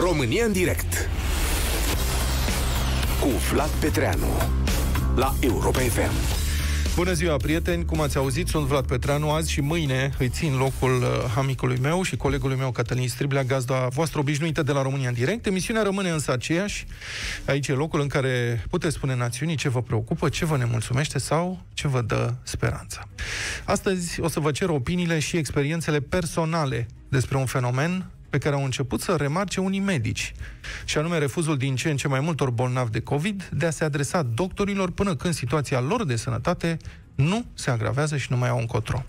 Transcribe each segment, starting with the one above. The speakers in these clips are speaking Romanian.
România în direct Cu Vlad Petreanu La Europa FM Bună ziua, prieteni! Cum ați auzit, sunt Vlad Petreanu. Azi și mâine îi țin locul uh, amicului meu și colegului meu, Cătălin Striblea, gazda voastră obișnuită de la România în direct. Emisiunea rămâne însă aceeași. Aici e locul în care puteți spune națiunii ce vă preocupă, ce vă nemulțumește sau ce vă dă speranță. Astăzi o să vă cer opiniile și experiențele personale despre un fenomen pe care au început să remarce unii medici, și anume refuzul din ce în ce mai multor bolnavi de COVID de a se adresa doctorilor până când situația lor de sănătate nu se agravează și nu mai au încotro.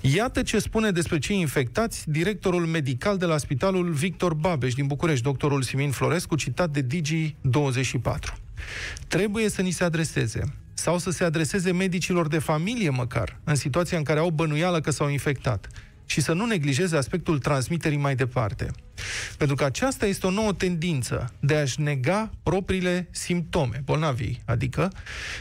Iată ce spune despre cei infectați directorul medical de la Spitalul Victor Babeș din București, doctorul Simin Florescu, citat de Digi24. Trebuie să ni se adreseze sau să se adreseze medicilor de familie măcar, în situația în care au bănuială că s-au infectat și să nu neglijeze aspectul transmiterii mai departe. Pentru că aceasta este o nouă tendință de a-și nega propriile simptome, bolnavii, adică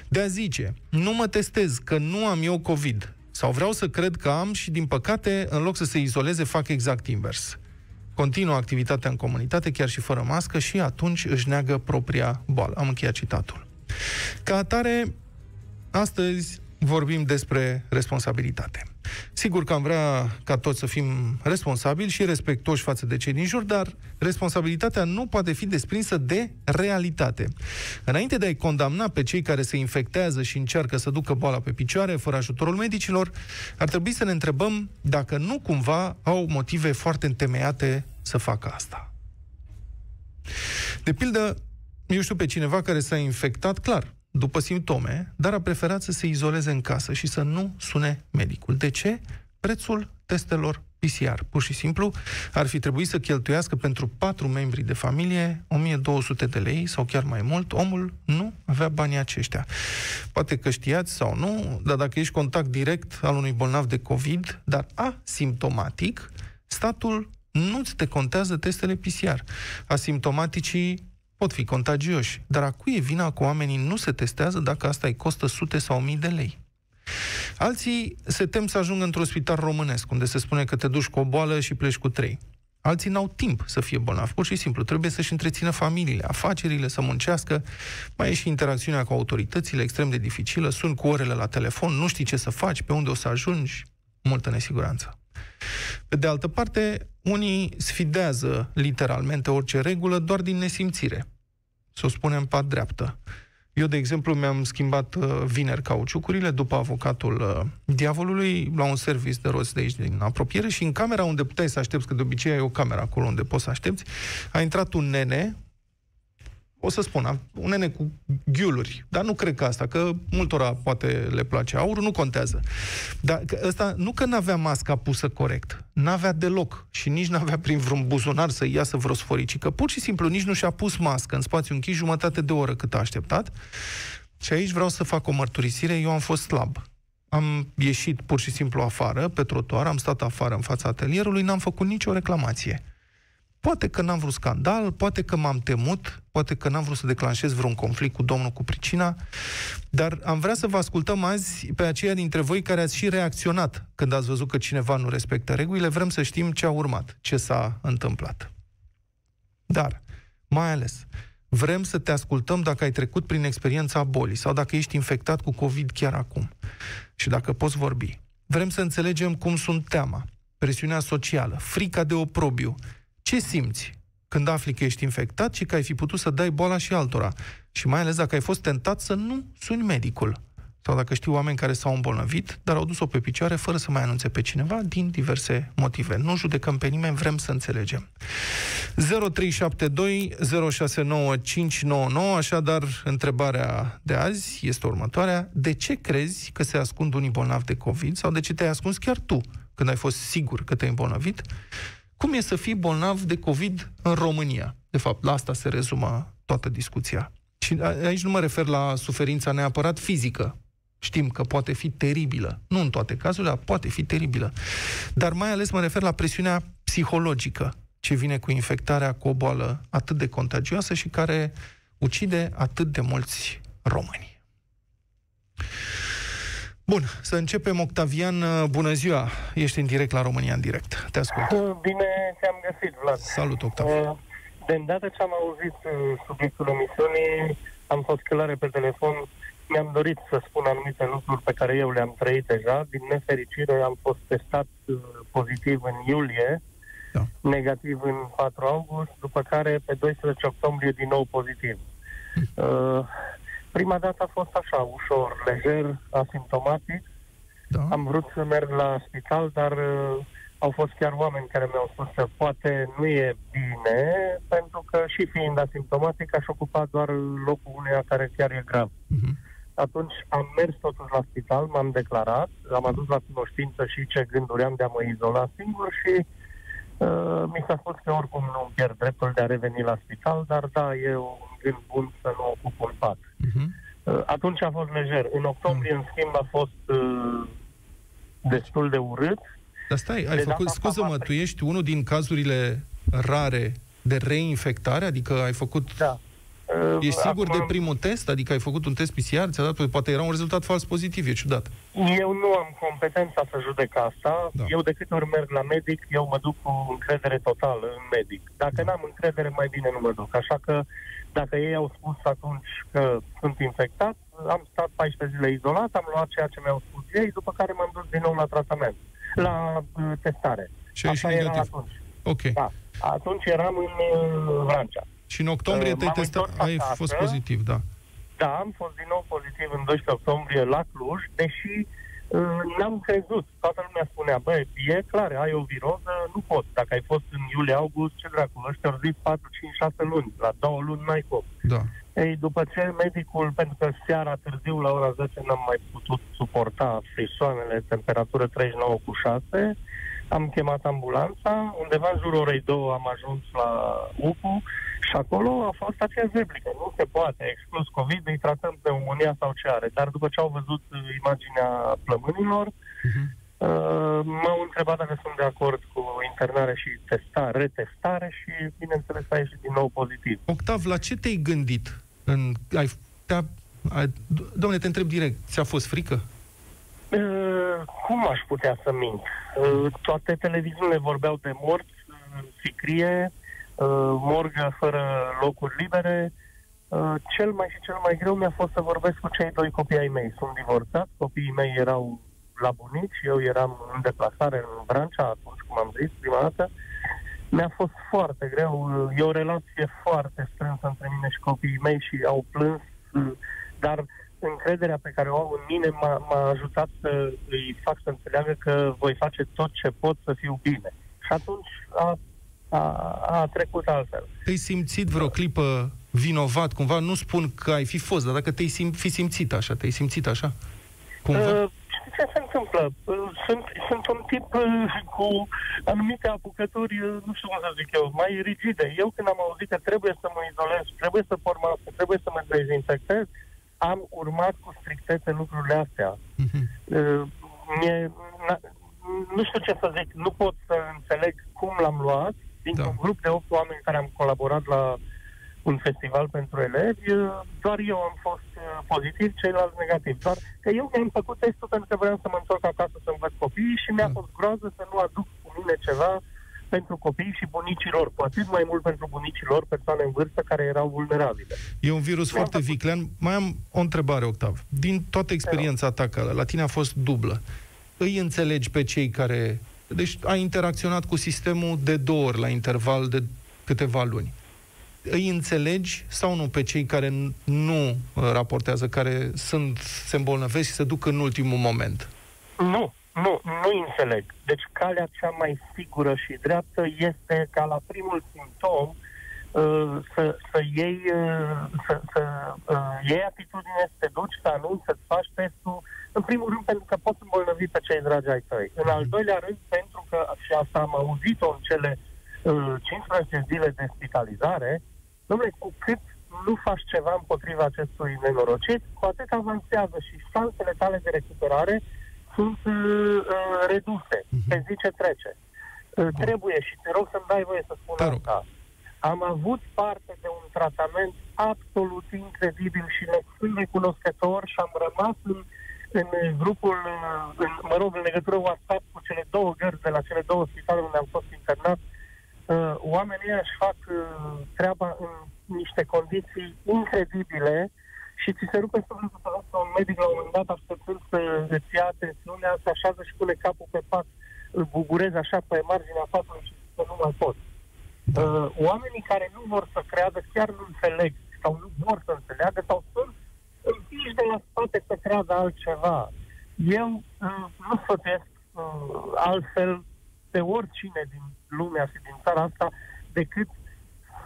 de a zice, nu mă testez că nu am eu COVID, sau vreau să cred că am și, din păcate, în loc să se izoleze, fac exact invers. Continuă activitatea în comunitate, chiar și fără mască, și atunci își neagă propria boală. Am încheiat citatul. Ca atare, astăzi vorbim despre responsabilitate. Sigur că am vrea ca toți să fim responsabili și respectoși față de cei din jur, dar responsabilitatea nu poate fi desprinsă de realitate. Înainte de a-i condamna pe cei care se infectează și încearcă să ducă boala pe picioare, fără ajutorul medicilor, ar trebui să ne întrebăm dacă nu cumva au motive foarte întemeiate să facă asta. De pildă, eu știu pe cineva care s-a infectat, clar, după simptome, dar a preferat să se izoleze în casă și să nu sune medicul. De ce? Prețul testelor PCR. Pur și simplu, ar fi trebuit să cheltuiască pentru patru membri de familie 1200 de lei sau chiar mai mult. Omul nu avea banii aceștia. Poate că știați sau nu, dar dacă ești contact direct al unui bolnav de COVID, dar asimptomatic, statul nu-ți decontează testele PCR. Asimptomaticii pot fi contagioși. Dar a cui e vina că oamenii nu se testează dacă asta îi costă sute sau mii de lei? Alții se tem să ajungă într-un spital românesc, unde se spune că te duci cu o boală și pleci cu trei. Alții n-au timp să fie bolnavi, pur și simplu. Trebuie să-și întrețină familiile, afacerile, să muncească. Mai e și interacțiunea cu autoritățile, extrem de dificilă. Sunt cu orele la telefon, nu știi ce să faci, pe unde o să ajungi. Multă nesiguranță. Pe de altă parte, unii sfidează literalmente orice regulă doar din nesimțire. Să o spunem pe dreaptă. Eu, de exemplu, mi-am schimbat uh, vineri cauciucurile după avocatul uh, diavolului la un service de roți de aici din apropiere și în camera unde puteai să aștepți, că de obicei ai o cameră acolo unde poți să aștepți, a intrat un nene, o să spun, un nene cu ghiuluri, dar nu cred că asta, că multora poate le place aurul, nu contează. Dar ăsta nu că n-avea masca pusă corect, n-avea deloc și nici n-avea prin vreun buzunar să iasă vreo sforici, că pur și simplu nici nu și-a pus mască în spațiu închis jumătate de oră cât a așteptat. Și aici vreau să fac o mărturisire, eu am fost slab. Am ieșit pur și simplu afară, pe trotuar, am stat afară în fața atelierului, n-am făcut nicio reclamație. Poate că n-am vrut scandal, poate că m-am temut, poate că n-am vrut să declanșez vreun conflict cu domnul cu pricina, dar am vrea să vă ascultăm azi pe aceia dintre voi care ați și reacționat când ați văzut că cineva nu respectă regulile, vrem să știm ce a urmat, ce s-a întâmplat. Dar, mai ales, vrem să te ascultăm dacă ai trecut prin experiența bolii sau dacă ești infectat cu COVID chiar acum și dacă poți vorbi. Vrem să înțelegem cum sunt teama, presiunea socială, frica de oprobiu, ce simți când afli că ești infectat și că ai fi putut să dai boala și altora? Și mai ales dacă ai fost tentat să nu suni medicul. Sau dacă știi oameni care s-au îmbolnăvit, dar au dus-o pe picioare fără să mai anunțe pe cineva, din diverse motive. Nu judecăm pe nimeni, vrem să înțelegem. 0372 069599, așadar, întrebarea de azi este următoarea. De ce crezi că se ascund unii bolnavi de COVID? Sau de ce te-ai ascuns chiar tu când ai fost sigur că te-ai îmbolnăvit? Cum e să fii bolnav de COVID în România? De fapt, la asta se rezumă toată discuția. Și aici nu mă refer la suferința neapărat fizică. Știm că poate fi teribilă. Nu în toate cazurile, dar poate fi teribilă. Dar mai ales mă refer la presiunea psihologică ce vine cu infectarea cu o boală atât de contagioasă și care ucide atât de mulți români. Bun, să începem. Octavian, bună ziua! Ești în direct la România în direct. Te ascult. Bine te-am găsit, Vlad. Salut, Octavian. Uh, De îndată ce am auzit uh, subiectul emisiunii, am fost călare pe telefon, mi-am dorit să spun anumite lucruri pe care eu le-am trăit deja. Din nefericire am fost testat uh, pozitiv în iulie, da. negativ în 4 august, după care pe 12 octombrie din nou pozitiv. Hm. Uh, prima dată a fost așa, ușor, lejer, asimptomatic. Da. Am vrut să merg la spital, dar uh, au fost chiar oameni care mi-au spus că poate nu e bine, pentru că și fiind asimptomatic aș ocupa doar locul uneia care chiar e grav. Uh-huh. Atunci am mers totuși la spital, m-am declarat, am adus la cunoștință și ce gânduri am de a mă izola singur și uh, mi s-a spus că oricum nu pierd dreptul de a reveni la spital, dar da, e un gând bun să nu ocup un pat. Uh-huh. Uh, atunci a fost lejer. În octombrie, uh-huh. în schimb, a fost uh, destul de urât dar stai, ai făcut, scuză-mă, tu ești unul din cazurile rare de reinfectare? Adică ai făcut... Da. Ești sigur Acum, de primul test? Adică ai făcut un test PCR? Ți-a dat? Poate era un rezultat fals pozitiv, e ciudat. Eu nu am competența să judec asta. Da. Eu de câte ori merg la medic, eu mă duc cu încredere totală în medic. Dacă da. n-am încredere, mai bine nu mă duc. Așa că dacă ei au spus atunci că sunt infectat, am stat 14 zile izolat, am luat ceea ce mi-au spus ei, după care m-am dus din nou la tratament la uh, testare. Și Asta era negativ. atunci. Ok. Da. Atunci eram în uh, Vrancea. Și în octombrie uh, te-ai testat, ai acasă, fost pozitiv, da. Da, am fost din nou pozitiv în 12 octombrie la Cluj, deși uh, n-am crezut. Toată lumea spunea, băi, e clar, ai o viroză, nu poți. Dacă ai fost în iulie-august, ce dracu, ăștia au zis 4, 5, 6 luni. La două luni n-ai cum. Da. Ei, după ce medicul, pentru că seara târziu, la ora 10, n-am mai putut suporta frisoanele, temperatură 39 cu 6, am chemat ambulanța, undeva în jurul orei 2 am ajuns la UPU și acolo a fost aceeași replică. Nu se poate, exclus COVID, îi tratăm pneumonia sau ce are. Dar după ce au văzut imaginea plămânilor, uh-huh. Uh, m-au întrebat dacă sunt de acord cu internare și testare, retestare și, bineînțeles, a ieșit din nou pozitiv. Octav, la ce te-ai gândit în, ai, te-a, ai, domnule, te întreb direct, ți-a fost frică? Uh, cum aș putea să mint? Uh, toate televiziunile vorbeau de morți, uh, sicrie, uh, morgă fără locuri libere. Uh, cel mai și cel mai greu mi-a fost să vorbesc cu cei doi copii ai mei. Sunt divorțat, copiii mei erau la bunici, eu eram în deplasare în Brancea atunci, cum am zis, prima dată. Mi-a fost foarte greu, e o relație foarte strânsă între mine și copiii mei și au plâns, dar încrederea pe care o au în mine m-a, m-a ajutat să îi fac să înțeleagă că voi face tot ce pot să fiu bine. Și atunci a, a, a trecut altfel. Te-ai simțit vreo clipă vinovat, cumva? Nu spun că ai fi fost, dar dacă te-ai sim- fi simțit așa, te-ai simțit așa? Cumva? Uh, ce se întâmplă? Sunt, sunt un tip uh, cu anumite apucături, uh, nu știu cum să zic eu, mai rigide. Eu când am auzit că trebuie să mă izolez, trebuie să port mască, trebuie să mă dezinfectez, am urmat cu strictețe lucrurile astea. Uh-huh. Mie, nu știu ce să zic, nu pot să înțeleg cum l-am luat, dintr-un da. grup de 8 oameni care am colaborat la un festival pentru elevi, doar eu am fost uh, pozitiv, ceilalți negativ. Doar că eu mi-am făcut testul pentru că vreau să mă întorc acasă să învăț copiii și mi-a da. fost groază să nu aduc cu mine ceva pentru copii și bunicii lor, cu atât mai mult pentru bunicii lor, persoane în vârstă care erau vulnerabile. E un virus Mi-am foarte făcut... viclean. Mai am o întrebare, Octav. Din toată experiența ta, că la tine a fost dublă, îi înțelegi pe cei care... Deci ai interacționat cu sistemul de două ori la interval de câteva luni îi înțelegi sau nu pe cei care nu uh, raportează, care sunt, se îmbolnăvesc și se duc în ultimul moment? Nu, nu, nu înțeleg. Deci calea cea mai sigură și dreaptă este ca la primul simptom uh, să, să iei, uh, să, să uh, iei atitudine, să te duci, să anunți, să-ți faci testul, în primul rând pentru că poți îmbolnăvi pe cei dragi ai tăi. În al doilea rând pentru că, și asta am auzit-o în cele uh, 15 zile de spitalizare, Domnule, cu cât nu faci ceva împotriva acestui nenorocit, cu atât avansează și șansele tale de recuperare sunt uh, uh reduse uh-huh. pe zi ce trece. Uh, trebuie și te rog să-mi dai voie să spun te asta. Am avut parte de un tratament absolut incredibil și ne sunt recunoscător și am rămas în, în grupul, uh, în, mă rog, în legătură WhatsApp cu cele două gărzi de la cele două spitale unde am fost internat, uh, oamenii își fac uh, treaba în niște condiții incredibile și ți se rupe sufletul să vezi un medic la un moment dat așteptând să îți ia atențiunea, se așează și pune capul pe pat, îl bugurezi așa pe marginea patului și că nu mai pot. Da. Uh, oamenii care nu vor să creadă chiar nu înțeleg sau nu vor să înțeleagă sau sunt împiși de la spate să creadă altceva. Eu uh, nu sfătuiesc uh, altfel pe oricine din lumea și din țara asta decât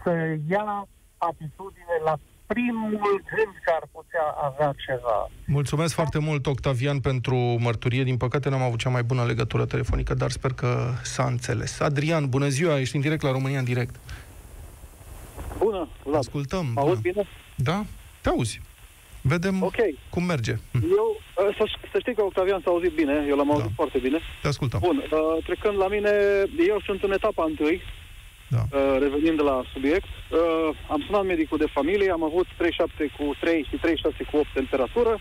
să ia atitudine la primul gând că ar putea avea ceva. Mulțumesc foarte mult, Octavian, pentru mărturie. Din păcate n-am avut cea mai bună legătură telefonică, dar sper că s-a înțeles. Adrian, bună ziua, ești în direct la România în direct. Bună, Vlad. Ascultăm. Mă auzi bine? Da, te auzi. Vedem okay. cum merge. Eu, ă, să, să știi că Octavian s-a auzit bine, eu l-am auzit da. foarte bine. Te ascultăm. Bun, uh, trecând la mine, eu sunt în etapa întâi, da. Uh, revenind de la subiect, uh, am sunat medicul de familie, am avut 37 cu 3 și 36 cu 8 temperatură.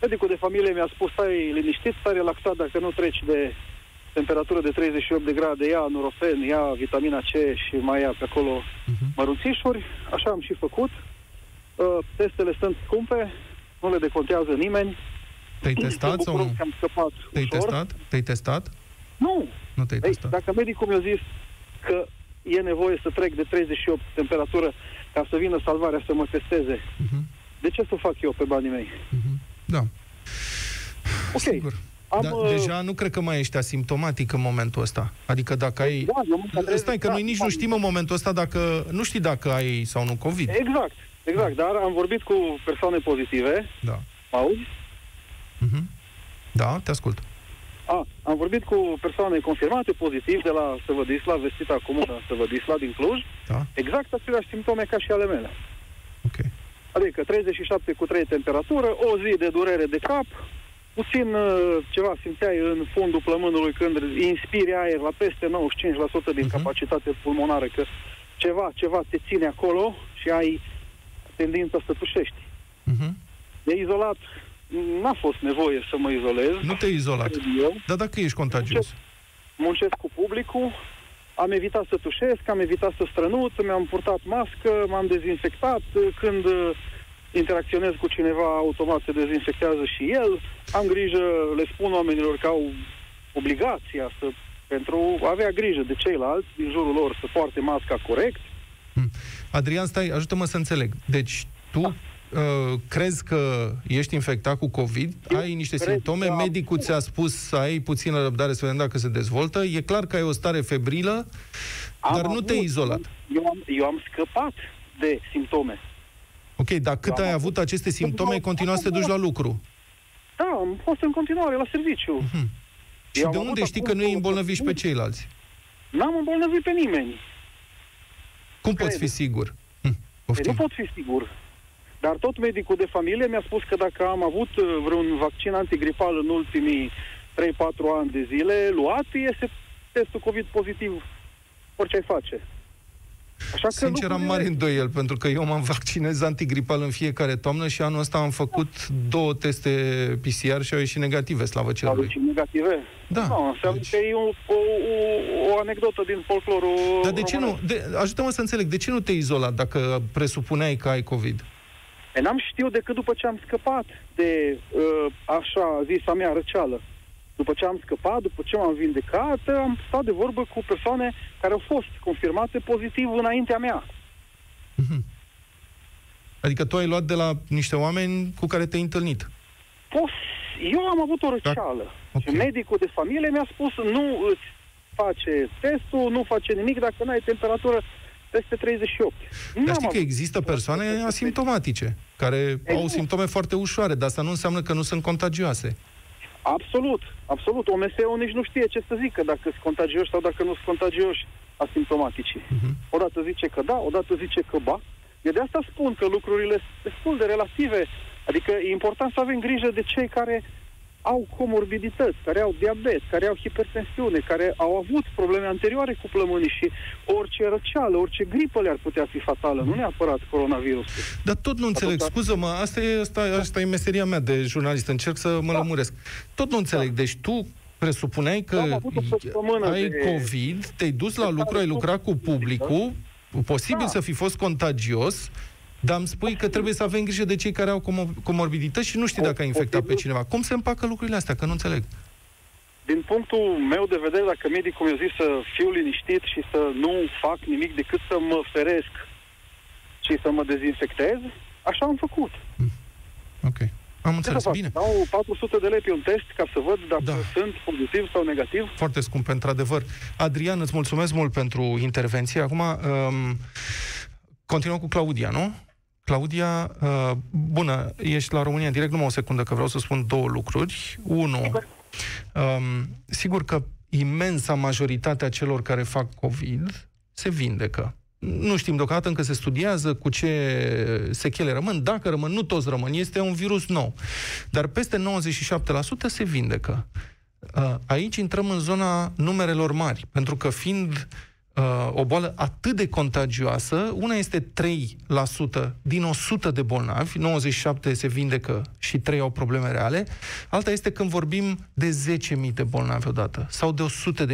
Medicul de familie mi-a spus, stai liniștit, stai relaxat, dacă nu treci de temperatură de 38 de grade, ia nurofen, ia vitamina C și mai ia pe acolo uh-huh. mărunțișuri. Așa am și făcut. Uh, testele sunt scumpe, nu le decontează nimeni. Te-ai testat sau nu? Am scăpat Te-ai ușor. testat? Te-ai testat? Nu. Nu te-ai Ei, testat. Dacă medicul mi-a zis că e nevoie să trec de 38 temperatură ca să vină salvarea să mă testeze. Uh-huh. De ce să fac eu pe banii mei? Uh-huh. Da. Ok. Sigur. Am, da, uh... Deja nu cred că mai ești asimptomatic în momentul ăsta. Adică dacă ai... Da, Stai, că da, noi nici da, nu știm în momentul ăsta dacă... Nu știi dacă ai sau nu COVID. Exact, exact. Dar am vorbit cu persoane pozitive. Da. Auzi? Uh-huh. Da, te ascult. A, am vorbit cu persoane confirmate pozitiv de la Săvădisla, vestita comună Săvădisla din Cluj. Da. Exact aceleași simptome ca și ale mele. Ok. Adică 37 cu 3 temperatură, o zi de durere de cap, puțin uh, ceva simțeai în fundul plămânului când inspiri aer la peste 95% din uh-huh. capacitate pulmonară, că ceva, ceva te ține acolo și ai tendința să tușești. Uh-huh. E izolat n-a fost nevoie să mă izolez. Nu te-ai izolat. Dar dacă ești contagios? Muncesc, muncesc cu publicul, am evitat să tușesc, am evitat să strănut, mi-am purtat mască, m-am dezinfectat. Când uh, interacționez cu cineva, automat se dezinfectează și el. Am grijă, le spun oamenilor că au obligația să, pentru a avea grijă de ceilalți din jurul lor, să poarte masca corect. Hmm. Adrian, stai, ajută-mă să înțeleg. Deci, tu da uh, crezi că ești infectat cu COVID, Eu ai niște simptome, medicul ți-a spus să ai puțină răbdare să vedem dacă se dezvoltă, e clar că ai o stare febrilă, am dar nu te-ai izolat. Eu am, eu am scăpat de simptome. Ok, dar cât eu ai avut aceste simptome, ai continuat să te duci la lucru? Da, am fost în continuare la serviciu. Uh-huh. Și eu de unde știi că nu îi îmbolnăviși pe ceilalți? N-am îmbolnăvit pe nimeni. Cum Cred. poți fi sigur? Hm, nu pot fi sigur. Dar tot medicul de familie mi-a spus că dacă am avut uh, vreun vaccin antigripal în ultimii 3-4 ani de zile luat, iese testul COVID pozitiv orice ai face. Așa că Sincer, am mari îndoiel, pentru că eu m-am vaccinez antigripal în fiecare toamnă și anul ăsta am făcut două teste PCR și au ieșit negative, slavă cerului. Au ieșit negative? Da. Nu, înseamnă deci... că e o, o, o, o anecdotă din folclorul Dar de ce nu? De, ajută-mă să înțeleg, de ce nu te-ai izolat dacă presupuneai că ai COVID? E, n-am știut decât după ce am scăpat de uh, așa zisa mea răceală. După ce am scăpat, după ce m-am vindecat, am stat de vorbă cu persoane care au fost confirmate pozitiv înaintea mea. Mm-hmm. Adică tu ai luat de la niște oameni cu care te-ai întâlnit? Pos- eu am avut o răceală. Da? Okay. Și medicul de familie mi-a spus nu îți face testul, nu face nimic dacă nu ai temperatură peste 38. Dar știi că există persoane asimptomatice, care exact. au simptome foarte ușoare, dar asta nu înseamnă că nu sunt contagioase. Absolut, absolut. OMS-ul nici nu știe ce să zică, dacă sunt contagioși sau dacă nu sunt contagioși asimptomatici. Uh-huh. Odată zice că da, odată zice că ba. Eu de asta spun că lucrurile sunt destul de relative. Adică e important să avem grijă de cei care au comorbidități, care au diabet, care au hipertensiune, care au avut probleme anterioare cu plămânii și orice răceală, orice gripă le-ar putea fi fatală, nu neapărat coronavirusul. Dar tot nu înțeleg, scuză-mă, asta e, asta, asta e meseria mea de jurnalist, încerc să mă da. lămuresc. Tot nu înțeleg, da. deci tu presupuneai că ai de... COVID, te-ai dus la lucru, ai lucrat cu publicul, posibil da. să fi fost contagios, dar îmi spui că trebuie să avem grijă de cei care au comorbidități și nu știi dacă a infectat pe cineva. Cum se împacă lucrurile astea? Că nu înțeleg. Din punctul meu de vedere, dacă medicul mi-a zis să fiu liniștit și să nu fac nimic decât să mă feresc și să mă dezinfectez, așa am făcut. Mm. Ok. Am înțeles. Bine. Dau 400 de lei pe un test ca să văd dacă da. sunt pozitiv sau negativ. Foarte scump, într-adevăr. Adrian, îți mulțumesc mult pentru intervenție. Acum, um, continuăm cu Claudia, nu? Claudia, uh, bună, ești la România în direct, numai o secundă, că vreau să spun două lucruri. Unu, sigur, um, sigur că imensa majoritatea celor care fac COVID se vindecă. Nu știm deocamdată încă se studiază cu ce sechele rămân, dacă rămân, nu toți rămân, este un virus nou. Dar peste 97% se vindecă. Uh, aici intrăm în zona numerelor mari, pentru că fiind uh, o boală atât de contagioasă, una este 3% din 100 de bolnavi, 97 se vindecă și 3 au probleme reale, alta este când vorbim de 10.000 de bolnavi odată sau de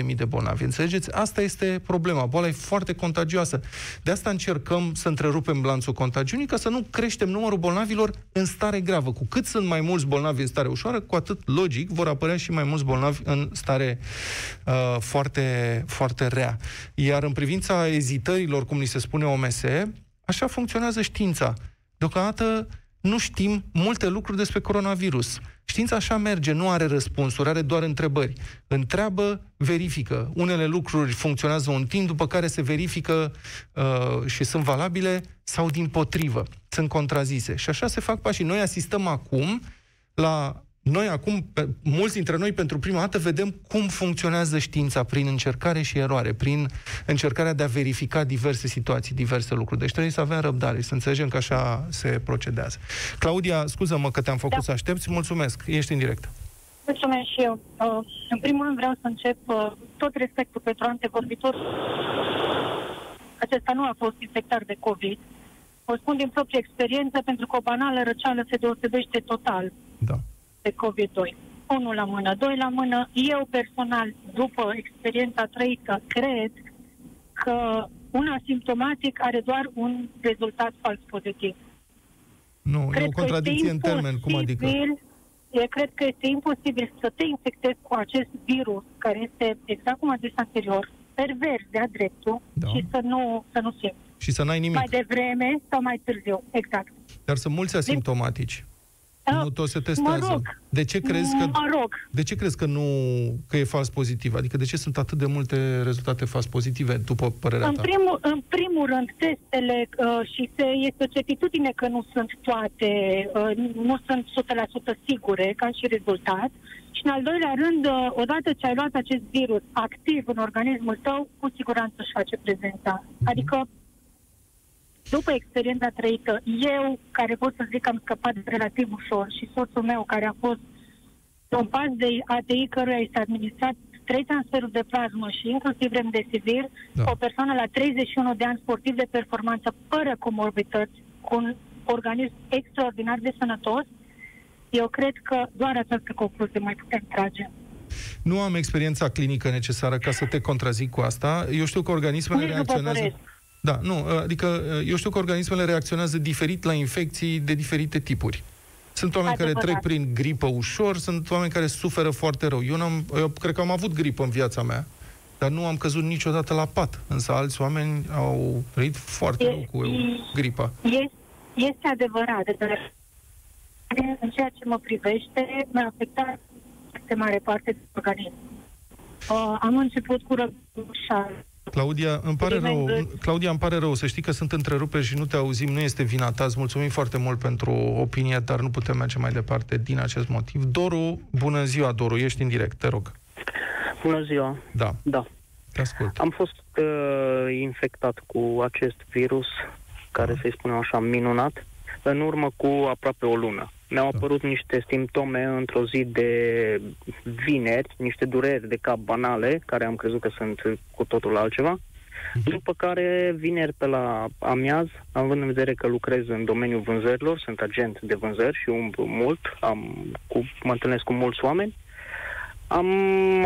100.000 de bolnavi. Înțelegeți? Asta este problema. Boala e foarte contagioasă. De asta încercăm să întrerupem lanțul contagiunii ca să nu creștem numărul bolnavilor în stare gravă. Cu cât sunt mai mulți bolnavi în stare ușoară, cu atât logic vor apărea și mai mulți bolnavi în stare uh, foarte, foarte rea. Iar în privința ezitărilor, cum ni se spune OMS, așa funcționează știința. Deocamdată nu știm multe lucruri despre coronavirus. Știința așa merge, nu are răspunsuri, are doar întrebări. Întreabă, verifică. Unele lucruri funcționează un timp, după care se verifică uh, și sunt valabile, sau din potrivă, sunt contrazise. Și așa se fac pașii. Noi asistăm acum la noi acum, pe, mulți dintre noi, pentru prima dată, vedem cum funcționează știința prin încercare și eroare, prin încercarea de a verifica diverse situații, diverse lucruri. Deci trebuie să avem răbdare, să înțelegem că așa se procedează. Claudia, scuză-mă că te-am făcut da. să aștepți, mulțumesc, ești în direct. Mulțumesc și eu. Uh, în primul rând vreau să încep uh, tot respectul pentru antevorbitor. Acesta nu a fost infectat de COVID. O spun din proprie experiență, pentru că o banală răceală se deosebește total. Da de COVID-2. Unul la mână, doi la mână. Eu personal, după experiența trăită, cred că un asimptomatic are doar un rezultat fals pozitiv. Nu, cred e o contradicție în termen, cum adică? Eu cred că este imposibil să te infectezi cu acest virus, care este, exact cum a zis anterior, pervers de-a dreptul da. și să nu, să nu simți. Și să n-ai nimic. Mai devreme sau mai târziu, exact. Dar sunt mulți asimptomatici. Nu toți se testează. Mă rog. De ce crezi că mă rog. De ce crezi că nu că e fals pozitiv? Adică de ce sunt atât de multe rezultate fals pozitive după părerea în ta? Primul, în primul rând, testele uh, și se, este o certitudine că nu sunt toate, uh, nu sunt 100% sigure ca și rezultat. Și în al doilea rând, uh, odată ce ai luat acest virus activ în organismul tău, cu siguranță își face prezența. Uh-huh. Adică după experiența trăită, eu, care pot să zic că am scăpat relativ ușor, și soțul meu, care a fost un pas de ATI căruia i s-a administrat trei transferuri de plasmă și inclusiv remdesivir, da. o persoană la 31 de ani sportiv de performanță, fără comorbități, cu un organism extraordinar de sănătos, eu cred că doar această concluzie mai putem trage. Nu am experiența clinică necesară ca să te contrazic cu asta. Eu știu că organismele reacționează... Da, nu, adică eu știu că organismele reacționează diferit la infecții de diferite tipuri. Sunt oameni Adevărat. care trec prin gripă ușor, sunt oameni care suferă foarte rău. Eu, n-am, eu cred că am avut gripă în viața mea, dar nu am căzut niciodată la pat. Însă alți oameni au trăit foarte e, rău cu gripa. Este, este adevărat. În ceea ce mă privește, mi-a afectat foarte mare parte din organism. Uh, am început cu răgușa Claudia, îmi pare rău, Claudia, îmi pare rău să știi că sunt întreruperi și nu te auzim, nu este vina ta. Îți mulțumim foarte mult pentru opinie, dar nu putem merge mai departe din acest motiv. Doru, bună ziua, Doru, ești în direct, te rog. Bună ziua. Da. Da. Te ascult. Am fost uh, infectat cu acest virus, care, da. să-i spunem așa, minunat, în urmă cu aproape o lună. Mi-au da. apărut niște simptome într-o zi de vineri, niște dureri de cap banale, care am crezut că sunt cu totul altceva. Uh-huh. După care, vineri pe la amiaz, având în vedere că lucrez în domeniul vânzărilor, sunt agent de vânzări și umblu mult, am, cu, mă întâlnesc cu mulți oameni, am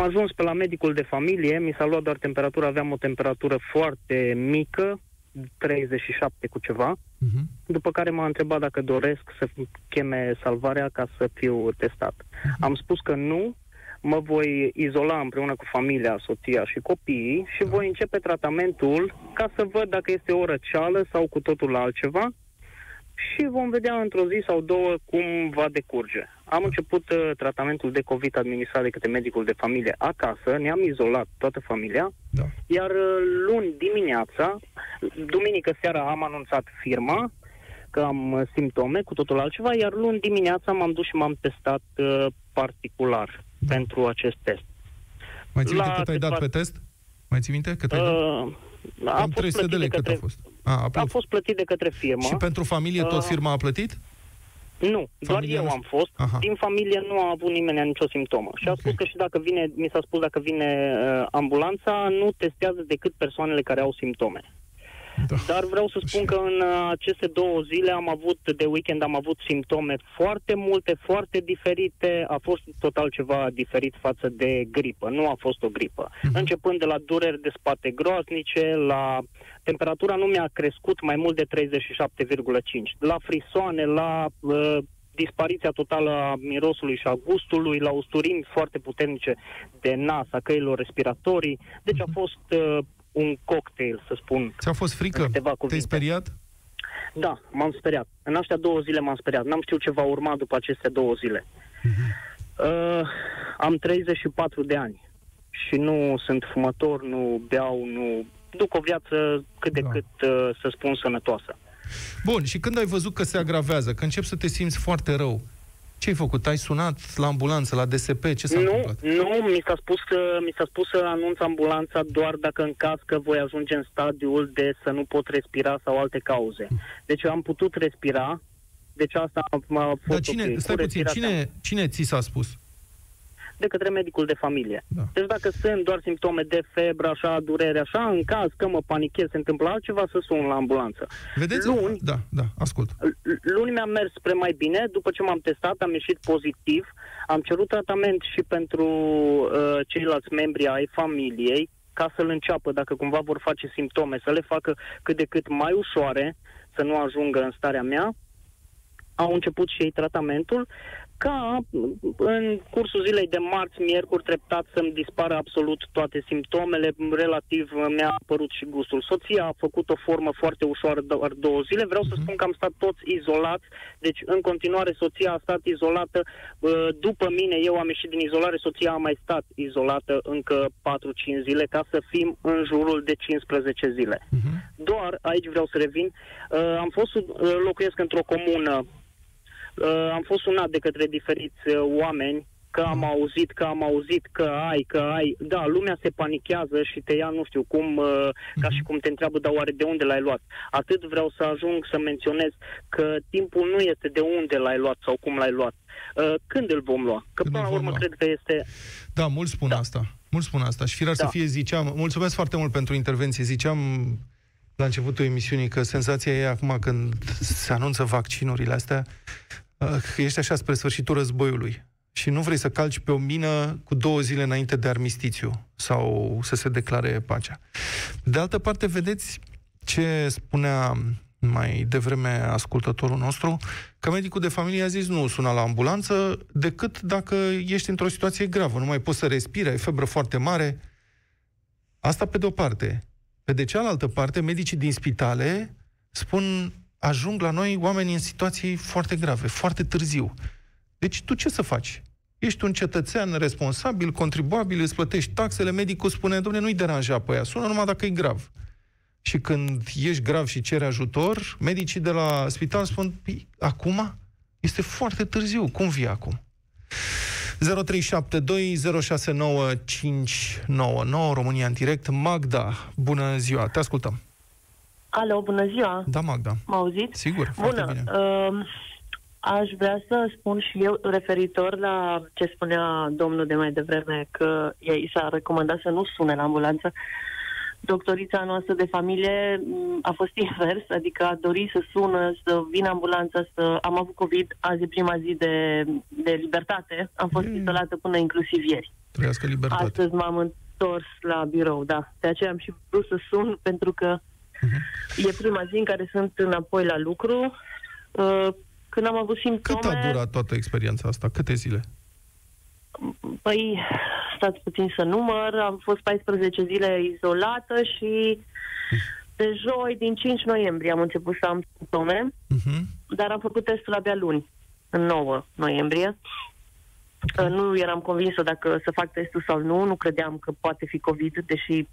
ajuns pe la medicul de familie, mi s-a luat doar temperatura, aveam o temperatură foarte mică, 37 cu ceva, uh-huh. după care m-a întrebat dacă doresc să cheme salvarea ca să fiu testat. Uh-huh. Am spus că nu, mă voi izola împreună cu familia, soția și copiii și da. voi începe tratamentul ca să văd dacă este o răceală sau cu totul altceva și vom vedea într-o zi sau două cum va decurge. Am început uh, tratamentul de COVID administrat de către medicul de familie acasă, ne-am izolat toată familia, da. iar uh, luni dimineața, duminică seara am anunțat firma că am uh, simptome cu totul altceva, iar luni dimineața m-am dus și m-am testat uh, particular da. pentru acest test. Mai ții minte cât ai dat pe test? Mai ții minte cât ai dat? Uh, a fost 300 de lei cât a fost? A, a, a fost plătit de către firmă. Și pentru familie tot firma a plătit? Nu, doar eu am fost. Aha. Din familie nu a avut nimeni nicio simptomă. Și okay. a spus că și dacă vine, mi s-a spus dacă vine uh, ambulanța, nu testează decât persoanele care au simptome. Da. Dar vreau să spun că în uh, aceste două zile am avut, de weekend am avut simptome foarte multe, foarte diferite. A fost total ceva diferit față de gripă. Nu a fost o gripă. Uh-huh. Începând de la dureri de spate groaznice, la temperatura nu mi-a crescut mai mult de 37,5. La frisoane, la uh, dispariția totală a mirosului și a gustului, la usturimi foarte puternice de nas, a căilor respiratorii. Deci a mhm. fost uh, un cocktail, să spun. Ți-a fost frică? Te-ai speriat? Da, m-am speriat. În astea două zile m-am speriat. N-am știut ce va urma după aceste două zile. Uh-huh. Uh, am 34 de ani și nu sunt fumător, nu beau, nu... Duc o viață cât de da. cât, uh, să spun, sănătoasă. Bun, și când ai văzut că se agravează, că începi să te simți foarte rău, ce ai făcut? Ai sunat la ambulanță, la DSP? Ce s-a nu, întâmplat? Nu, mi s-a, spus că, mi s-a spus să anunț ambulanța doar dacă în caz că voi ajunge în stadiul de să nu pot respira sau alte cauze. Deci eu am putut respira, deci asta m-a fost Dar cine, okay. stai puțin, cine, cine ți s-a spus? De către medicul de familie. Da. Deci dacă sunt doar simptome de febră, așa, durere, așa, în caz că mă panichez, se întâmplă altceva, să sun la ambulanță. Vedeți? Luni, da, da, ascult. Luni mi-a mers spre mai bine, după ce m-am testat, am ieșit pozitiv, am cerut tratament și pentru uh, ceilalți membri ai familiei, ca să-l înceapă, dacă cumva vor face simptome, să le facă cât de cât mai ușoare, să nu ajungă în starea mea. Au început și ei tratamentul ca în cursul zilei de marți, miercuri, treptat să-mi dispară absolut toate simptomele, relativ mi-a apărut și gustul. Soția a făcut o formă foarte ușoară doar două zile, vreau să mhm. spun că am stat toți izolați, deci în continuare soția a stat izolată, după mine eu am ieșit din izolare, soția a mai stat izolată încă 4-5 zile ca să fim în jurul de 15 zile. Uh-huh. Doar, aici vreau să revin, am fost, locuiesc într-o comună uh, am fost sunat de către diferiți uh, oameni că am auzit, că am auzit, că ai, că ai. Da, lumea se panichează și te ia, nu știu cum, uh, ca și cum te întreabă, dar oare de unde l-ai luat? Atât vreau să ajung să menționez că timpul nu este de unde l-ai luat sau cum l-ai luat. Uh, când îl vom lua? Că când până la urmă lua? cred că este... Da, mulți spun da. asta. Mulți spun asta. Și firar da. să fie, ziceam, mulțumesc foarte mult pentru intervenție. Ziceam la începutul emisiunii că senzația e acum când se anunță vaccinurile astea, uh, ești așa spre sfârșitul războiului și nu vrei să calci pe o mină cu două zile înainte de armistițiu sau să se declare pacea. De altă parte, vedeți ce spunea mai devreme ascultătorul nostru, că medicul de familie a zis nu suna la ambulanță decât dacă ești într-o situație gravă, nu mai poți să respiri, ai febră foarte mare. Asta pe de-o parte. Pe de cealaltă parte, medicii din spitale spun ajung la noi oameni în situații foarte grave, foarte târziu. Deci tu ce să faci? Ești un cetățean responsabil, contribuabil, îți plătești taxele, medicul spune, domnule, nu-i deranja pe aia, sună numai dacă e grav. Și când ești grav și ceri ajutor, medicii de la spital spun, păi, acum? Este foarte târziu, cum vii acum? 0372069599 România în direct. Magda, bună ziua, te ascultăm. Alo, bună ziua. Da, Magda. M auzit? Sigur, Bună. Bine. Uh, aș vrea să spun și eu, referitor la ce spunea domnul de mai devreme, că ei s-a recomandat să nu sune la ambulanță. Doctorița noastră de familie mm, a fost invers, adică a dorit să sună, să vină ambulanța, să... Am avut COVID, azi e prima zi de, de libertate, am fost mm. izolată până inclusiv ieri. Trăiască libertate. Astăzi m-am întors la birou, da. De aceea am și vrut să sun, pentru că Uh-huh. E prima zi în care sunt înapoi la lucru. Uh, când am avut simptome... Cât a durat toată experiența asta? Câte zile? Păi, stați puțin să număr, am fost 14 zile izolată și de joi, din 5 noiembrie, am început să am simptome, uh-huh. dar am făcut testul abia luni, în 9 noiembrie. Okay. Nu eram convinsă dacă să fac testul sau nu, nu credeam că poate fi COVID, deși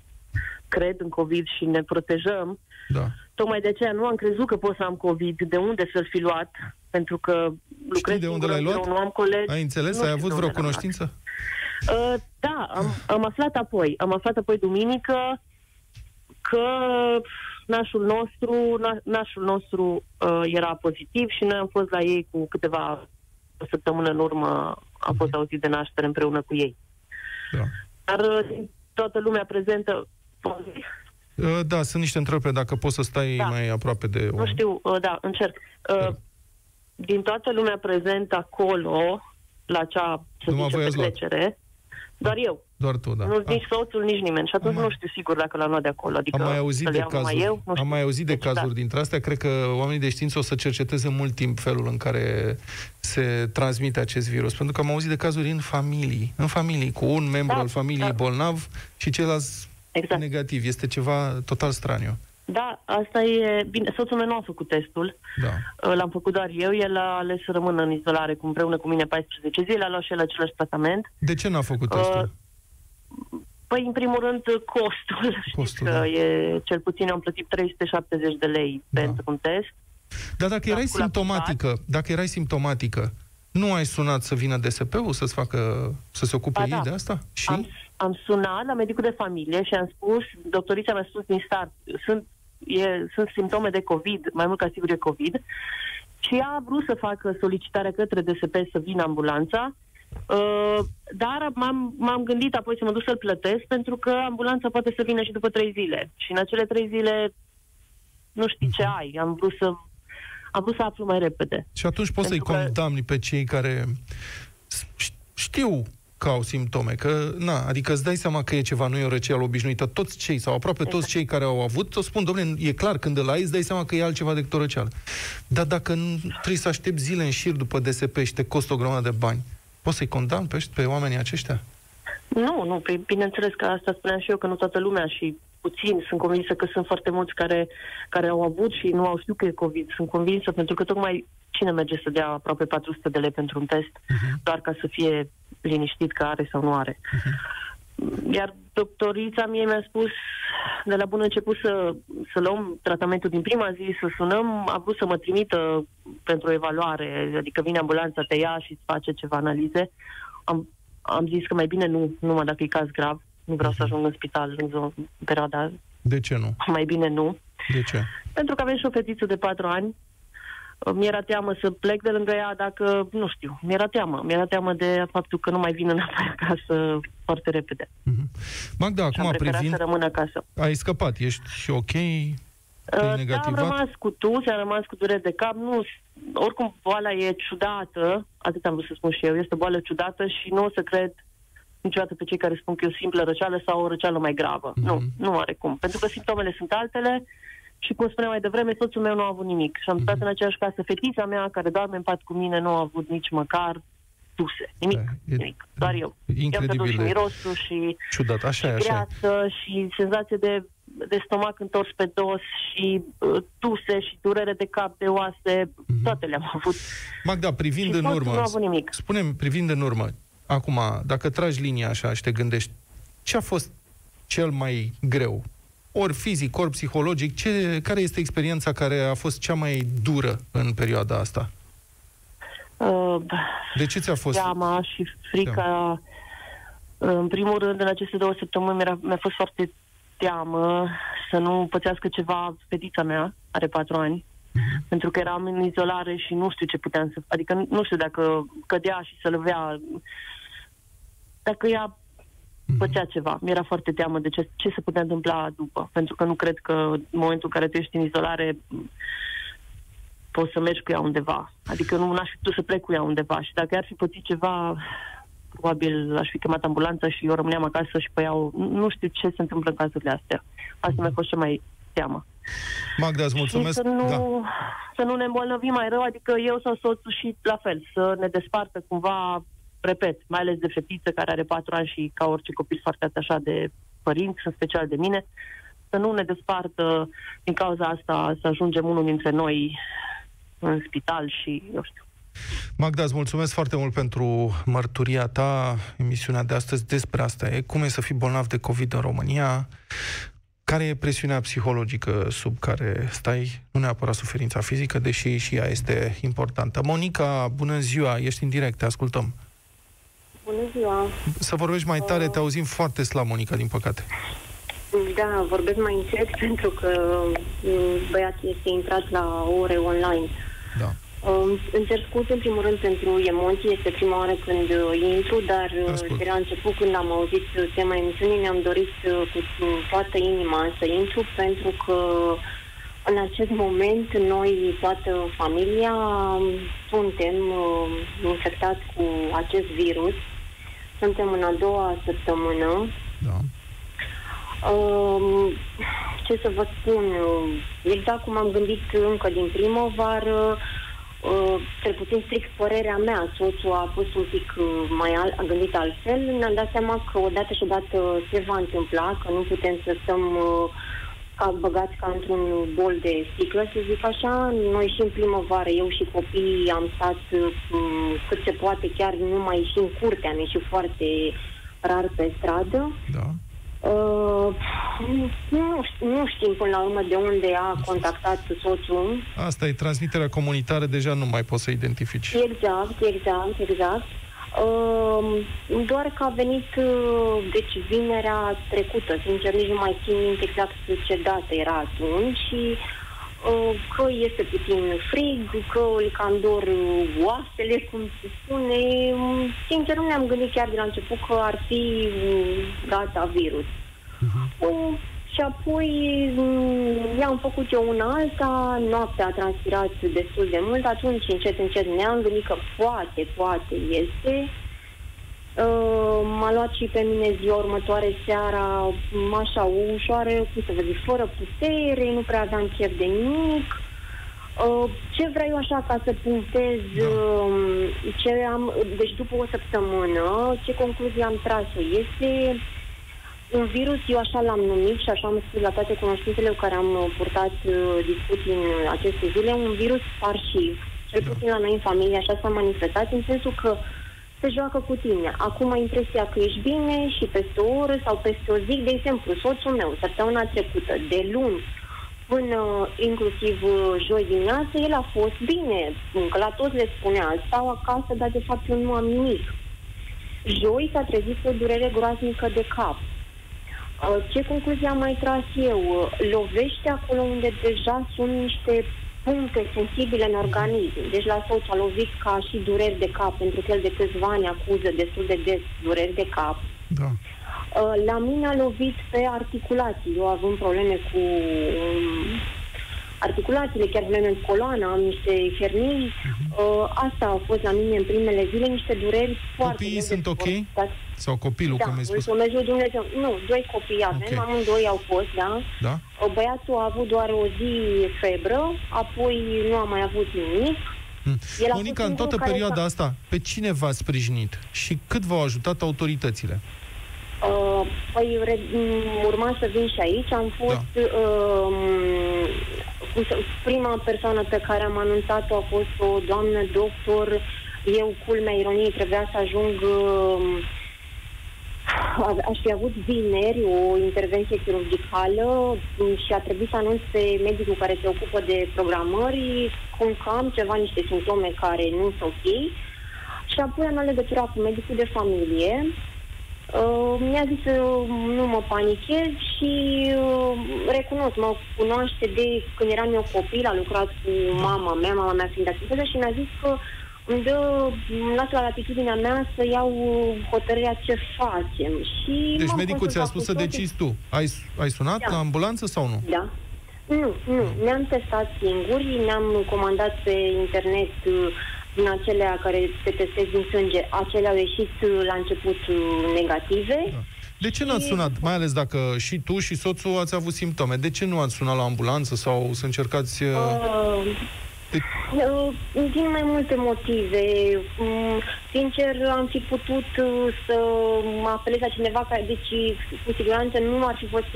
cred în COVID și ne protejăm. Da. Tocmai de aceea nu am crezut că pot să am COVID. De unde să-l fi luat? Pentru că lucrez Știi de unde l-ai luat? Nu am colegi. Ai înțeles? Ai avut vreo cunoștință? Uh, da, am, am aflat apoi. Am aflat apoi duminică că nașul nostru, na, nașul nostru uh, era pozitiv și noi am fost la ei cu câteva o săptămână în urmă, a fost mhm. auzit de naștere împreună cu ei. Da. Dar uh, toată lumea prezentă... Uh, da, sunt niște întrebări, dacă poți să stai da. mai aproape de... Nu știu, uh, da, încerc. Da. Din toată lumea prezentă acolo, la acea, să zicem, petrecere, doar eu. Doar tu, da. Nu, nici ah. soțul, nici nimeni. Și atunci am nu știu sigur dacă l-a luat de acolo. Adică am mai auzit de cazuri, eu, nu am mai auzit de deci, cazuri da. dintre astea. Cred că oamenii de știință o să cerceteze mult timp felul în care se transmite acest virus. Pentru că am auzit de cazuri în familii. În familii, cu un membru da, al familiei da. bolnav și celălalt exact. negativ. Este ceva total straniu. Da, asta e... Bine, soțul meu nu a făcut testul. Da. L-am făcut doar eu. El a ales să rămână în izolare cu împreună cu mine 14 zile. A luat și el același tratament. De ce n-a făcut testul? Uh, Păi, în primul rând, costul. costul că da. e, cel puțin am plătit 370 de lei da. pentru un test. Dar dacă erai simptomatică, dacă erai simptomatică, nu ai sunat să vină DSP-ul să-ți facă, să se ocupe ba, ei da. de asta? Și? Am, am sunat la medicul de familie și am spus, doctorița mi-a spus din start, sunt, e, sunt simptome de COVID, mai mult ca sigur e COVID, și ea a vrut să facă solicitarea către DSP să vină ambulanța, Uh, dar m-am, m-am gândit apoi să mă duc să-l plătesc pentru că ambulanța poate să vină și după trei zile. Și în acele trei zile nu știi ce ai. Am vrut să am vrut să aflu mai repede. Și atunci poți să-i că... condamni pe cei care știu că au simptome, că, na, adică îți dai seama că e ceva, nu e o răceală obișnuită. Toți cei, sau aproape exact. toți cei care au avut, o spun, domnule, e clar, când îl ai, îți dai seama că e altceva decât o răceală. Dar dacă nu, trebuie să aștepți zile în șir după DSP și te costă o grămadă de bani, Poți să-i condamn pe, pe oamenii aceștia? Nu, nu, păi, bineînțeles că asta spuneam și eu, că nu toată lumea și puțin. Sunt convinsă că sunt foarte mulți care, care au avut și nu au știut că e COVID. Sunt convinsă pentru că tocmai cine merge să dea aproape 400 de lei pentru un test, uh-huh. doar ca să fie liniștit că are sau nu are. Uh-huh. Iar doctorița mie mi-a spus de la bun început să, să luăm tratamentul din prima zi, să sunăm, a vrut să mă trimită pentru evaluare, adică vine ambulanța, te ia și îți face ceva analize. Am, am zis că mai bine nu, numai dacă e caz grav, nu vreau să mhm. ajung în spital în, în perioada... De ce nu? Mai bine nu. De ce? Pentru că avem și o fetiță de patru ani mi-era teamă să plec de lângă ea dacă, nu știu, mi-era teamă. Mi-era teamă de faptul că nu mai vin înapoi acasă foarte repede. Mm-hmm. Magda, acum privind... să rămân acasă. Ai scăpat, ești și ok? Uh, da, am rămas cu tu, am rămas cu durere de cap. Nu, oricum, boala e ciudată, atât am vrut să spun și eu, este o boală ciudată și nu o să cred niciodată pe cei care spun că e o simplă răceală sau o răceală mai gravă. Mm-hmm. Nu, nu are cum. Pentru că simptomele sunt altele, și cum spuneam mai devreme, soțul meu nu a avut nimic. Și am stat mm-hmm. în aceeași casă. Fetița mea, care doarme în pat cu mine, nu a avut nici măcar duse. Nimic. Da, e, nimic. Doar eu. Incredibil. și mirosul și, ciudat. Așa, și greață și senzație de, de stomac întors pe dos și uh, tuse și durere de cap, de oase. Mm-hmm. Toate le-am avut. Magda, privind și în urmă, nu a avut nimic. spunem, privind în urmă, acum, dacă tragi linia așa și te gândești, ce a fost cel mai greu ori fizic, ori psihologic, ce, care este experiența care a fost cea mai dură în perioada asta? Uh, de ce ți-a fost? Teama și frica. Teama. În primul rând, în aceste două săptămâni mi-a, mi-a fost foarte teamă să nu pățească ceva fetița mea, are patru ani, uh-huh. pentru că eram în izolare și nu știu ce puteam să... Adică nu știu dacă cădea și să lăvea... Dacă ea Mhm. Făcea ceva. Mi-era foarte teamă de ce, ce se putea întâmpla după, pentru că nu cred că în momentul în care tu ești în izolare poți să mergi cu ea undeva. Adică nu aș fi putut să plec cu ea undeva și dacă ar fi pățit ceva, probabil aș fi chemat ambulanța și eu rămâneam acasă și pe ea, nu știu ce se întâmplă în cazurile astea. Asta mi-a fost cea mai teama. Magda, îți mulțumesc. Și să nu, da. să nu ne îmbolnăvim mai rău, adică eu sau soțul și la fel, să ne despartă cumva, repet, mai ales de fetiță care are patru ani și ca orice copil foarte atașat de părinți, în special de mine, să nu ne despartă din cauza asta să ajungem unul dintre noi în spital și, eu știu, Magda, îți mulțumesc foarte mult pentru mărturia ta. Emisiunea de astăzi despre asta e. Cum e să fii bolnav de COVID în România? Care e presiunea psihologică sub care stai? Nu neapărat suferința fizică, deși și ea este importantă. Monica, bună ziua, ești în direct, te ascultăm. Bună ziua. Să vorbești mai tare, te auzim foarte slab, Monica, din păcate. Da, vorbesc mai încet pentru că mm, băiatul este intrat la ore online. Da. Um, îmi cer scuze în primul rând pentru emoții, este prima oară când uh, intru, dar uh, Ascult. de la început când am auzit uh, tema emisiunii mi-am dorit uh, cu toată inima să intru pentru că în acest moment noi, toată familia, um, suntem uh, infectați cu acest virus. Suntem în a doua săptămână. Da. Um, ce să vă spun, uh, exact cum am gândit încă din primăvară, uh, cel puțin strict părerea mea, soțul a fost un pic uh, mai al, a gândit altfel, ne-am dat seama că odată și odată se va întâmpla, că nu putem să stăm uh, ca băgați ca într-un bol de sticlă, să zic așa. Noi și în primăvară, eu și copiii am stat uh, cât se poate, chiar nu mai ieși în curte, am ieșit foarte rar pe stradă. Da. Uh, nu, știu- nu știm până la urmă de unde a contactat soțul. Asta e transmiterea comunitară, deja nu mai poți să identifici. Exact, exact, exact. Uh, doar că a venit, uh, deci, vinerea trecută, sincer, nici nu mai țin minte exact ce dată era atunci și uh, că este puțin frig, că îl cam dor uh, oasele, cum se spune. Um, Sincer, nu ne-am gândit chiar de la început că ar fi um, gata virus. Uh, și apoi mm, i-am făcut eu una alta, noaptea a transpirat destul de mult, atunci încet, încet ne-am gândit că poate, poate este. Uh, m-a luat și pe mine ziua următoare seara, m- așa, ușoară, cum să vă zic, fără putere, nu prea aveam chef de nimic. Uh, ce vreau eu așa ca să punctez, Da. uh, ce am, deci după o săptămână, ce concluzie am tras-o este un virus, eu așa l-am numit și așa am spus la toate cunoștințele cu care am uh, purtat uh, discuții în uh, aceste zile, un virus parșiv. Cel puțin la noi în familie așa s-a manifestat, în sensul că se joacă cu tine. Acum ai impresia că ești bine și peste o oră sau peste o zi, de exemplu, soțul meu, săptămâna trecută, de luni până inclusiv uh, joi dimineață, el a fost bine. Că la toți le spunea, stau acasă, dar de fapt eu nu am nimic. Joi s-a trezit cu o durere groaznică de cap. Uh, Ce concluzie am mai tras eu? Uh, Lovește acolo unde deja sunt niște puncte sensibile în organism. Deci la soț a lovit ca și dureri de cap, pentru că el de câțiva ani acuză destul de des dureri de cap. Da. Uh, La mine a lovit pe articulații. Eu având probleme cu um, articulațiile, chiar probleme în coloană, am niște hernii. Uh, asta a fost la mine în primele zile, niște dureri foarte Copiii greu de sunt ok? suportat. Sau copilul, Da, cum ai spus? mulțumesc lui Dumnezeu. Nu, doi copii avem, Ok. amândoi au fost, da. Da? Băiatul a avut doar o zi febră, apoi nu a mai avut nimic. Mm. El a Monica, fost în toată singurul care perioada s-a- asta, pe cine v-a sprijinit? Și cât v-au ajutat autoritățile? Uh, păi re- m, urma să vin și aici. Am fost... Da. Uh, cum să, prima persoană pe care am anunțat-o a fost o doamnă doctor. Eu, culmea ironiei, trebuia să ajung... Uh, a- aș fi avut vineri o intervenție chirurgicală m, și a trebuit să anunț pe medicul care se ocupă de programări cum că am ceva, niște simptome care nu sunt ok. Și apoi am luat legătura cu medicul de familie Uh, mi-a zis să nu mă panichez și uh, recunosc, mă cunoaște de când eram eu copil, a lucrat cu mama mea, mama mea fiind asistată și mi-a zis că îmi dă, îmi lasă la latitudinea mea să iau uh, hotărârea ce facem. Și Deci m-am medicul ți-a consultat spus cu să toții. decizi tu. Ai, ai sunat Da. la ambulanță sau nu? Da. Nu, nu. Ne-am testat singuri, ne-am comandat pe internet uh, din acelea care se testez din sânge, acelea au ieșit uh, la început uh, negative. Da. De ce n-ați sunat? Mai ales dacă și tu și soțul ați avut simptome. De ce nu ați sunat la ambulanță sau să încercați... Uh... Uh, de... Uh, din mai multe motive. Um, sincer, am fi putut uh, să mă apelez la cineva care, deci, cu siguranță nu ar fi fost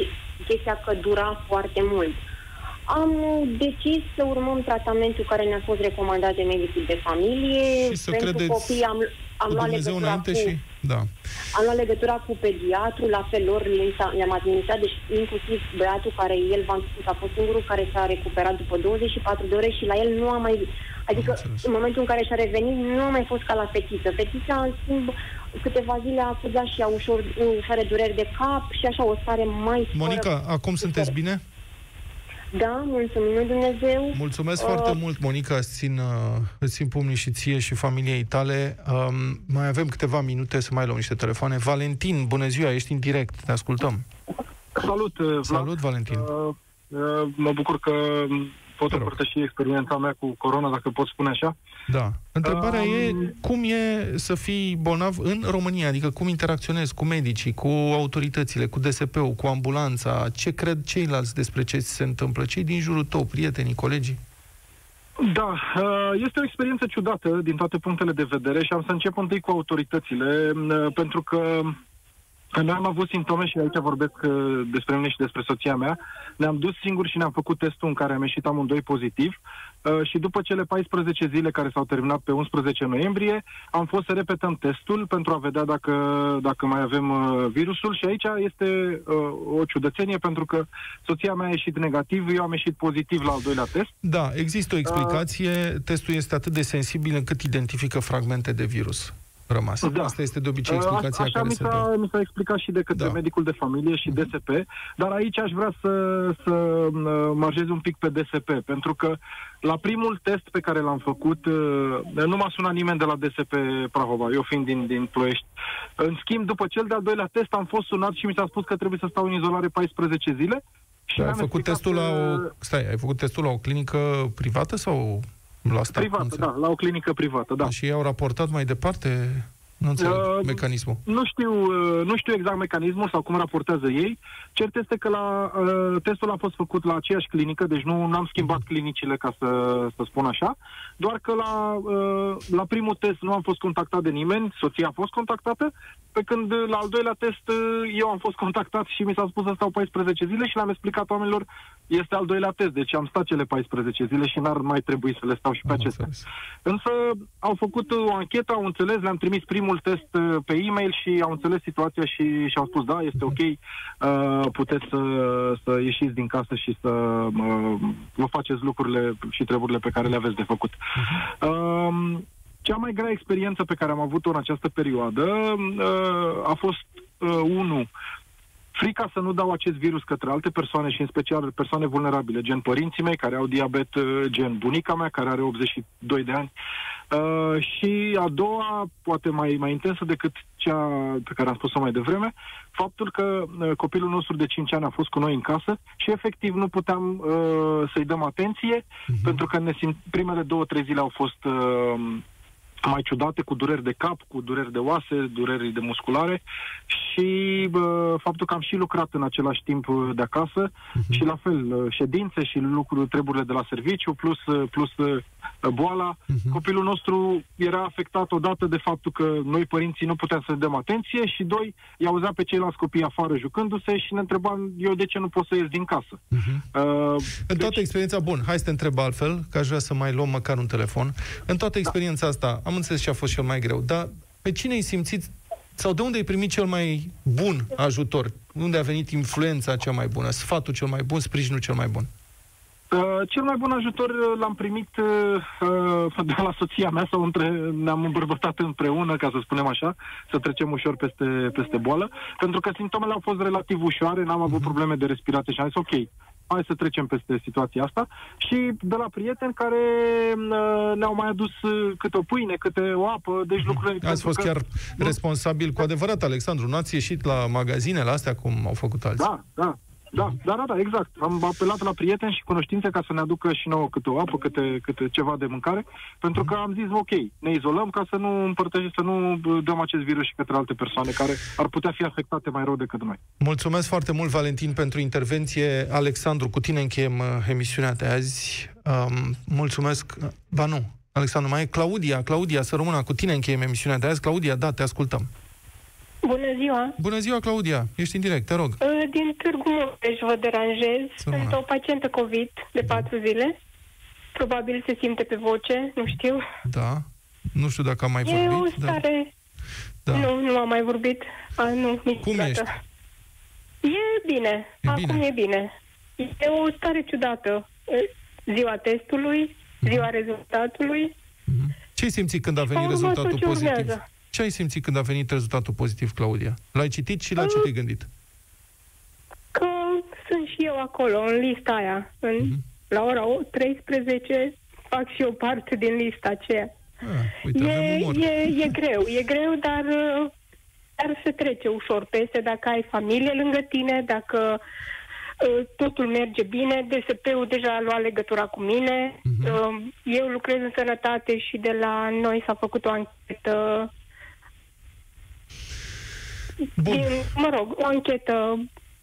chestia că dura foarte mult. Am decis să urmăm tratamentul care ne-a fost recomandat de medicul de familie. Și să Pentru copii am, am luat legătura cu... Și... Da. Am luat legătura cu pediatru, la fel lor le-am administrat, deci inclusiv băiatul care el v-am spus a fost singurul care s-a recuperat după 24 de ore și la el nu a mai... Adică în momentul în care și-a revenit nu a mai fost ca la fetiță. Fetița, în schimb, câteva zile a acuzat și a ușor, ușoare dureri de cap și așa o stare mai... Monica, acum sunteți bine? Da, mulțumim Dumnezeu. Mulțumesc uh, foarte mult, Monica, îți țin, uh, îți țin pumnii și ție și familiei tale. Um, mai avem câteva minute să mai luăm niște telefoane. Valentin, bună ziua, ești în direct, te ascultăm. Salut, uh, Vlad. Salut, Valentin. Uh, uh, mă bucur că pot împărtăși experiența mea cu corona, dacă pot spune așa. Da. Întrebarea um, e cum e să fii bolnav în România, adică cum interacționezi cu medicii, cu autoritățile, cu DSP-ul, cu ambulanța, ce cred ceilalți despre ce se întâmplă, cei din jurul tău, prietenii, colegii? Da, uh, este o experiență ciudată din toate punctele de vedere și am să încep întâi cu autoritățile, uh, pentru că noi am avut simptome și aici vorbesc uh, despre mine și despre soția mea. Ne-am dus singuri și ne-am făcut testul în care am ieșit amândoi pozitiv uh, și după cele 14 zile care s-au terminat pe 11 noiembrie, am fost să repetăm testul pentru a vedea dacă, dacă mai avem uh, virusul și aici este o ciudățenie pentru că soția mea a ieșit negativ, eu am ieșit pozitiv la al doilea test. Da, există o explicație. Testul este atât de sensibil încât identifică fragmente de virus rămas. Da. Asta este de obicei explicația Așa care mi s-a, se dă. mi s-a explicat și de către da. medicul de familie și mhm. DSP, dar aici aș vrea să, să uh, marjez un pic pe DSP, pentru că la primul test pe care l-am făcut, uh, nu m-a sunat nimeni de la DSP Prahova, eu fiind din, din Ploiești. În schimb, după cel de-al doilea test am fost sunat și mi s-a spus că trebuie să stau în izolare 14 zile. Și ai făcut testul că... la o... Stai, ai făcut testul la o clinică privată sau la stat, privată, da, la o clinică privată, da. Și ei au raportat mai departe? Nu înțeleg uh, mecanismul. Nu știu, uh, nu știu exact mecanismul sau cum raportează ei. Cert este că la, uh, testul a fost făcut la aceeași clinică, deci nu am schimbat uh-huh. clinicile, ca să, să spun așa, doar că la, uh, la primul test nu am fost contactat de nimeni, soția a fost contactată, pe când la al doilea test uh, eu am fost contactat și mi s-a spus să stau 14 zile și le-am explicat oamenilor, este al doilea test, deci am stat cele 14 zile și n-ar mai trebui să le stau și pe am acestea. Înțeles. Însă au făcut o anchetă, au înțeles, le-am trimis primul test uh, pe e-mail și au înțeles situația și și-au spus, da, este ok, uh, puteți să, să ieșiți din casă și să uh, vă faceți lucrurile și treburile pe care le aveți de făcut. Uh, cea mai grea experiență pe care am avut-o în această perioadă uh, a fost, uh, unul, frica să nu dau acest virus către alte persoane și în special persoane vulnerabile, gen părinții mei care au diabet, uh, gen bunica mea care are 82 de ani. Uh, și a doua, poate mai, mai intensă decât cea pe care am spus-o mai devreme, faptul că uh, copilul nostru de 5 ani a fost cu noi în casă și efectiv nu puteam uh, să-i dăm atenție, uh-huh. pentru că ne simt, primele două, trei zile au fost uh, mai ciudate, cu dureri de cap, cu dureri de oase, dureri de musculare și bă, faptul că am și lucrat în același timp uh, de acasă uh-huh. și la fel, uh, ședințe și lucruri, treburile de la serviciu, plus, uh, plus boala. Uh-huh. Copilul nostru era afectat odată de faptul că noi părinții nu puteam să dăm atenție și doi, i-auzea pe ceilalți copii afară jucându-se și ne întrebam eu de ce nu pot să ies din casă. Uh-huh. Uh, în deci... toată experiența, bun, hai să te întreb altfel, că aș vrea să mai luăm măcar un telefon. În toată da. experiența da. asta, am înțeles ce a fost cel mai greu, dar pe cine ai simțit sau de unde ai primit cel mai bun ajutor? Unde a venit influența cea mai bună, sfatul cel mai bun, sprijinul cel mai bun? Uh, cel mai bun ajutor uh, l-am primit uh, de la soția mea sau între, ne-am îmbărbătat împreună, ca să spunem așa, să trecem ușor peste, peste boală, pentru că simptomele au fost relativ ușoare, n-am avut mhm. probleme de respirație și am zis ok, hai să trecem peste situația asta și de la prieteni care uh, ne-au mai adus uh, câte o pâine, câte o apă, deci mhm. lucruri... Ați fost că... chiar responsabil cu adevărat, Alexandru, nu ați ieșit la magazinele astea cum au făcut alții? Da, da, Da, da, da, da, exact. Am apelat la prieteni și cunoștințe ca să ne aducă și nouă câte o apă, câte, câte ceva de mâncare, pentru că am zis, ok, ne izolăm ca să nu împărtășim, să nu dăm acest virus și către alte persoane care ar putea fi afectate mai rău decât noi. Mulțumesc foarte mult, Valentin, pentru intervenție. Alexandru, cu tine încheiem uh, emisiunea de azi. Um, mulțumesc. Ba nu, Alexandru, mai e Claudia. Claudia, să rămână cu tine încheiem emisiunea de azi. Claudia, da, te ascultăm. Bună ziua! Bună ziua, Claudia! Ești în direct, te rog. Uh, din Târgu Mureș vă deranjez. Sunt o pacientă COVID de da. patru zile. Probabil se simte pe voce, nu știu. Da. Nu știu dacă am mai e vorbit. E o stare... Da. Nu, nu am mai vorbit. A, nu, niciodată. Cum ești? E bine. E Acum bine. e bine. E o stare ciudată. Ziua testului, ziua mm-hmm. rezultatului. Mm-hmm. Ce ai simțit când a venit rezultatul pozitiv? Urmează. Ce ai simțit când a venit rezultatul pozitiv, Claudia? L-ai citit și la ce te-ai gândit? Că sunt și eu acolo, în lista aia. În, uh-huh. La ora 13 fac și eu parte din lista aceea. Ah, uite, e, e, e greu, e greu, dar, dar se trece ușor peste dacă ai familie lângă tine, dacă uh, totul merge bine. DSP-ul deja a luat legătura cu mine. Uh-huh. Eu lucrez în sănătate și de la noi s-a făcut o anchetă Bun. Din, mă rog, o anchetă.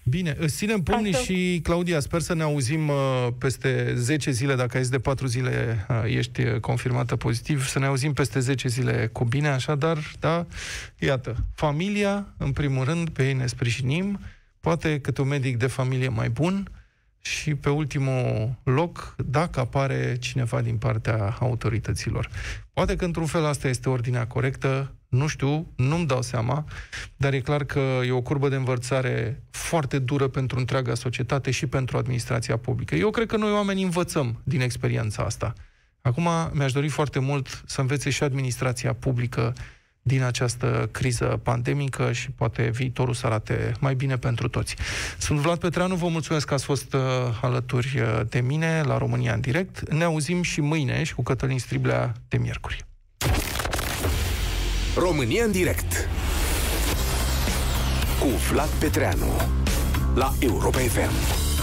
Bine, îți ținem pumnii să... și, Claudia, sper să ne auzim uh, peste 10 zile, dacă ai de 4 zile uh, ești uh, confirmată pozitiv, să ne auzim peste 10 zile cu bine, așadar, da, iată, familia, în primul rând, pe ei ne sprijinim, poate câte un medic de familie mai bun. Și, pe ultimul loc, dacă apare cineva din partea autorităților. Poate că, într-un fel, asta este ordinea corectă, nu știu, nu-mi dau seama, dar e clar că e o curbă de învățare foarte dură pentru întreaga societate și pentru administrația publică. Eu cred că noi oameni învățăm din experiența asta. Acum mi-aș dori foarte mult să învețe și administrația publică din această criză pandemică și poate viitorul să arate mai bine pentru toți. Sunt Vlad Petreanu, vă mulțumesc că ați fost uh, alături uh, de mine la România în direct. Ne auzim și mâine și cu Cătălin Striblea de miercuri. România în direct cu Vlad Petreanu la Europa FM.